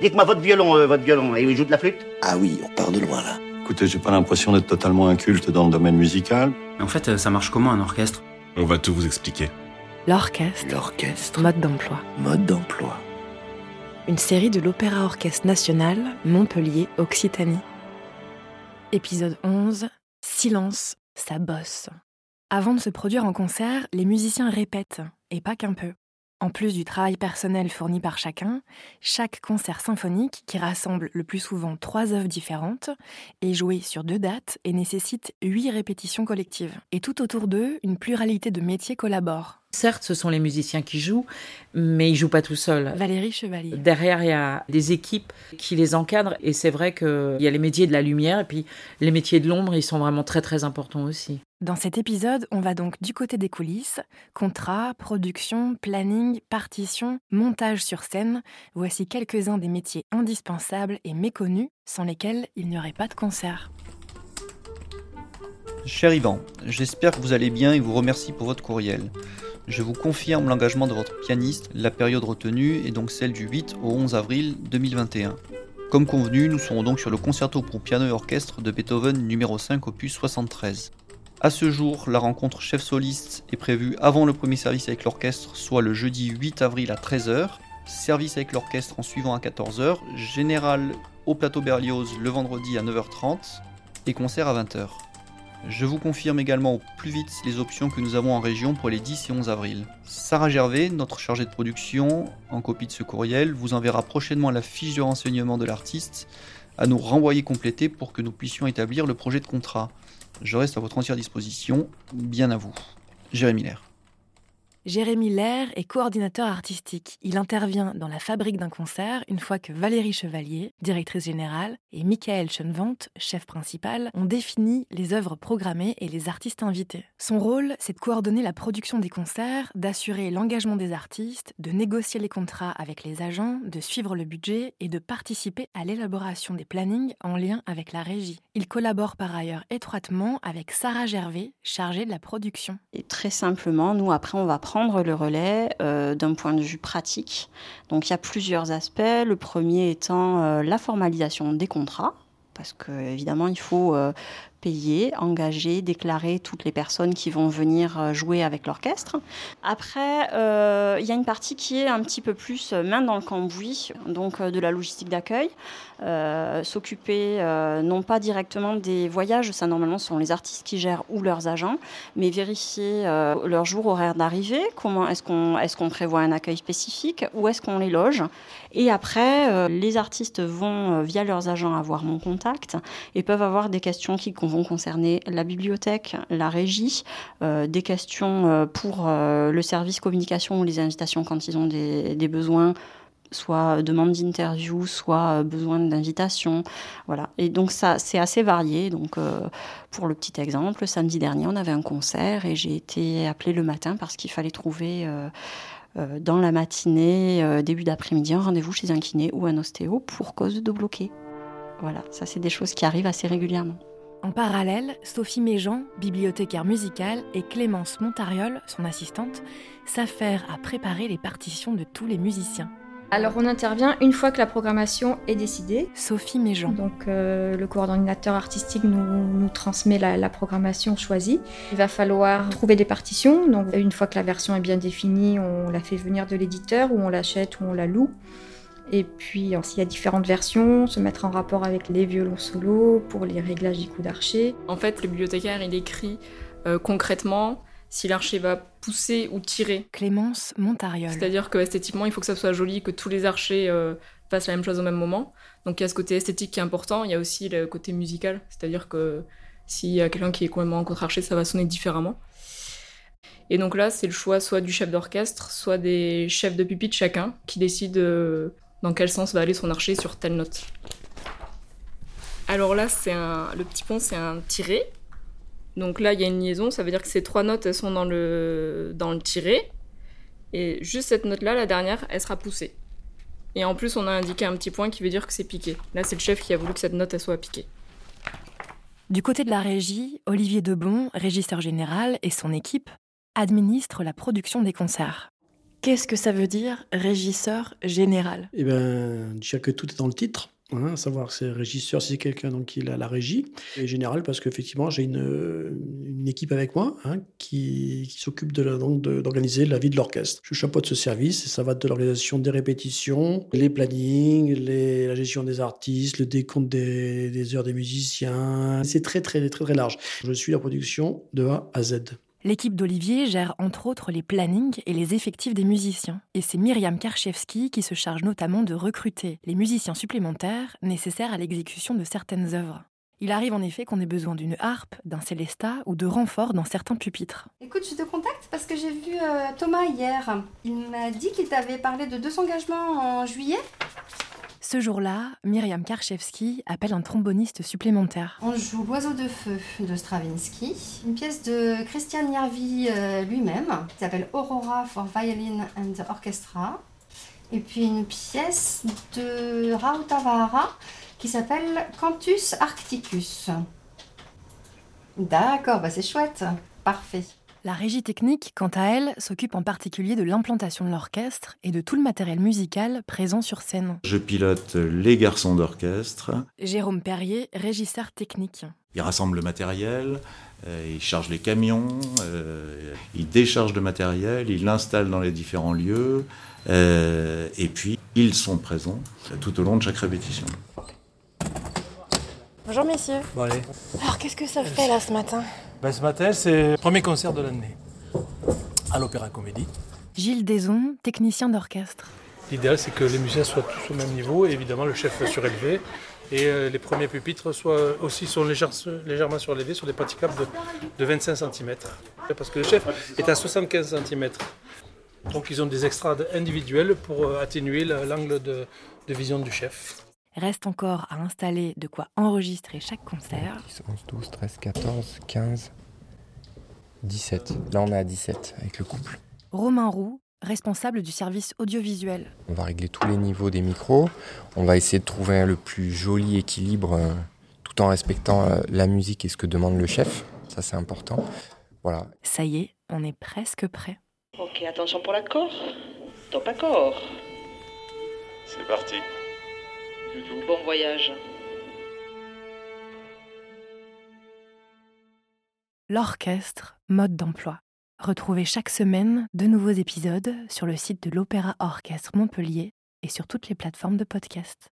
Dites-moi votre violon, euh, votre violon, et il joue de la flûte Ah oui, on part de loin là. Écoutez, j'ai pas l'impression d'être totalement inculte dans le domaine musical. Mais en fait, euh, ça marche comment un orchestre? On va tout vous expliquer. L'orchestre, L'orchestre, mode d'emploi. mode d'emploi. Une série de l'Opéra Orchestre National, Montpellier, Occitanie. Épisode 11. Silence, ça bosse. Avant de se produire en concert, les musiciens répètent, et pas qu'un peu. En plus du travail personnel fourni par chacun, chaque concert symphonique, qui rassemble le plus souvent trois œuvres différentes, est joué sur deux dates et nécessite huit répétitions collectives. Et tout autour d'eux, une pluralité de métiers collaborent. Certes, ce sont les musiciens qui jouent, mais ils jouent pas tout seuls. Valérie Chevalier. Derrière, il y a des équipes qui les encadrent et c'est vrai qu'il y a les métiers de la lumière et puis les métiers de l'ombre, ils sont vraiment très très importants aussi. Dans cet épisode, on va donc du côté des coulisses, contrat, production, planning, partition, montage sur scène. Voici quelques-uns des métiers indispensables et méconnus sans lesquels il n'y aurait pas de concert. Cher Yvan, j'espère que vous allez bien et vous remercie pour votre courriel. Je vous confirme l'engagement de votre pianiste. La période retenue est donc celle du 8 au 11 avril 2021. Comme convenu, nous serons donc sur le concerto pour piano et orchestre de Beethoven numéro 5 opus 73. À ce jour, la rencontre chef soliste est prévue avant le premier service avec l'orchestre, soit le jeudi 8 avril à 13h. Service avec l'orchestre en suivant à 14h. Général au plateau Berlioz le vendredi à 9h30 et concert à 20h. Je vous confirme également au plus vite les options que nous avons en région pour les 10 et 11 avril. Sarah Gervais, notre chargée de production, en copie de ce courriel, vous enverra prochainement la fiche de renseignement de l'artiste à nous renvoyer complétée pour que nous puissions établir le projet de contrat. Je reste à votre entière disposition. Bien à vous. Jérémy Lair. Jérémy Lair est coordinateur artistique. Il intervient dans la fabrique d'un concert une fois que Valérie Chevalier, directrice générale, et Michael Schoenvant, chef principal, ont défini les œuvres programmées et les artistes invités. Son rôle, c'est de coordonner la production des concerts, d'assurer l'engagement des artistes, de négocier les contrats avec les agents, de suivre le budget et de participer à l'élaboration des plannings en lien avec la régie. Il collabore par ailleurs étroitement avec Sarah Gervais, chargée de la production. Et très simplement, nous, après, on va le relais euh, d'un point de vue pratique. Donc, il y a plusieurs aspects. Le premier étant euh, la formalisation des contrats, parce que évidemment, il faut euh, payer, engager, déclarer toutes les personnes qui vont venir euh, jouer avec l'orchestre. Après, euh, il y a une partie qui est un petit peu plus euh, main dans le cambouis, donc de la logistique d'accueil, s'occuper non pas directement des voyages, ça normalement ce sont les artistes qui gèrent ou leurs agents, mais vérifier leur jour horaire d'arrivée, comment est-ce qu'on prévoit un accueil spécifique, où est-ce qu'on les loge. Et après, les artistes vont, via leurs agents, avoir mon contact et peuvent avoir des questions qui vont concerner la bibliothèque, la régie, euh, des questions euh, pour euh, le service communication ou les invitations quand ils ont des, besoins soit demande d'interview, soit besoin d'invitation. Voilà. Et donc ça, c'est assez varié. Donc pour le petit exemple, samedi dernier, on avait un concert et j'ai été appelée le matin parce qu'il fallait trouver dans la matinée, début d'après-midi, un rendez-vous chez un kiné ou un ostéo pour cause de bloqué. Voilà, ça c'est des choses qui arrivent assez régulièrement. En parallèle, Sophie Méjean, bibliothécaire musicale, et Clémence Montariol, son assistante, s'affairent à préparer les partitions de tous les musiciens. Alors on intervient une fois que la programmation est décidée. Sophie Méjean. Donc euh, le coordinateur artistique nous, nous transmet la, la, programmation choisie. Il va falloir trouver des partitions. Donc une fois que la version est bien définie, on la fait venir de l'éditeur ou on l'achète ou on la loue. Et puis s'il y a différentes versions, se mettre en rapport avec les violons solos pour les réglages du coup d'archer. En fait, le bibliothécaire il écrit euh, concrètement si l'archer va pousser ou tirer. Clémence Montariol. C'est-à-dire que esthétiquement, il faut que ça soit joli, que tous les archers euh, fassent la même chose au même moment. Donc il y a ce côté esthétique qui est important, il y a aussi le côté musical, c'est-à-dire que s'il y a quelqu'un qui est complètement en contre-archer, ça va sonner différemment. Et donc là, c'est le choix soit du chef d'orchestre, soit des chefs de pupitre chacun, qui décident euh, dans quel sens va aller son archer sur telle note. Alors là, c'est un... le petit pont, c'est un tiré, donc là, il y a une liaison, ça veut dire que ces trois notes, elles sont dans le, dans le tiré. Et juste cette note-là, la dernière, elle sera poussée. Et en plus, on a indiqué un petit point qui veut dire que c'est piqué. Là, c'est le chef qui a voulu que cette note, elle soit piquée. Du côté de la régie, Olivier Debon, régisseur général, et son équipe administrent la production des concerts. Qu'est-ce que ça veut dire régisseur général? Eh bien, déjà que tout est dans le titre. Hein, à savoir que c'est régisseur, c'est quelqu'un qui a la régie, et général parce qu'effectivement j'ai une, équipe avec moi hein, qui, s'occupe d'organiser la vie de l'orchestre. Je chapeaute ce service et ça va de l'organisation des répétitions, les plannings, la gestion des artistes, le décompte des, des heures des musiciens. C'est très très très très large. Je suis la production de A à Z. L'équipe d'Olivier gère entre autres les plannings et les effectifs des musiciens. Et c'est Myriam Karchevski qui se charge notamment de recruter les musiciens supplémentaires nécessaires à l'exécution de certaines œuvres. Il arrive en effet qu'on ait besoin d'une harpe, d'un célesta ou de renforts dans certains pupitres. Écoute, je te contacte parce que j'ai vu euh, Thomas hier. Il m'a dit qu'il t'avait parlé de deux engagements en juillet. Ce jour-là, Myriam Karchevski appelle un tromboniste supplémentaire. On joue L'Oiseau de Feu de Stravinsky, une pièce de Christian Järvi euh, lui-même, qui s'appelle Aurora for Violin and Orchestra, et puis une pièce de Rautavaara qui s'appelle Cantus Arcticus. D'accord, bah c'est chouette, parfait. La régie technique, quant à elle, s'occupe en particulier de l'implantation de l'orchestre et de tout le matériel musical présent sur scène. Je pilote les garçons d'orchestre. Jérôme Perrier, régisseur technique. Il rassemble le matériel, euh, il charge les camions, euh, il décharge le matériel, il l'installe dans les différents lieux, euh, et puis ils sont présents tout au long de chaque répétition. Bonjour messieurs. Bon allez. Alors qu'est-ce que ça fait là ce matin? Ben, Ce matin c'est le premier concert de l'année à l'Opéra Comédie. Gilles Deson, technicien d'orchestre. L'idéal c'est que les musiciens soient tous au même niveau et évidemment le chef surélevé et euh, les premiers pupitres soient aussi sont légèrement surélevés sur des praticables de, de 25 cm. Parce que le chef est à 75 cm. Donc ils ont des extrades individuelles pour euh, atténuer l'angle de, de vision du chef. Reste encore à installer de quoi enregistrer chaque concert. 10, 11, 12, 13, 14, 15, 17. Là, on est à 17 avec le couple. Romain Roux, responsable du service audiovisuel. On va régler tous les niveaux des micros. On va essayer de trouver le plus joli équilibre euh, tout en respectant euh, la musique et ce que demande le chef. Ça, c'est important. Voilà. Ça y est, on est presque prêt. Ok, attention pour l'accord. Top accord. C'est parti. Bon voyage. L'orchestre, mode d'emploi. Retrouvez chaque semaine de nouveaux épisodes sur le site de l'Opéra Orchestre Montpellier et sur toutes les plateformes de podcast.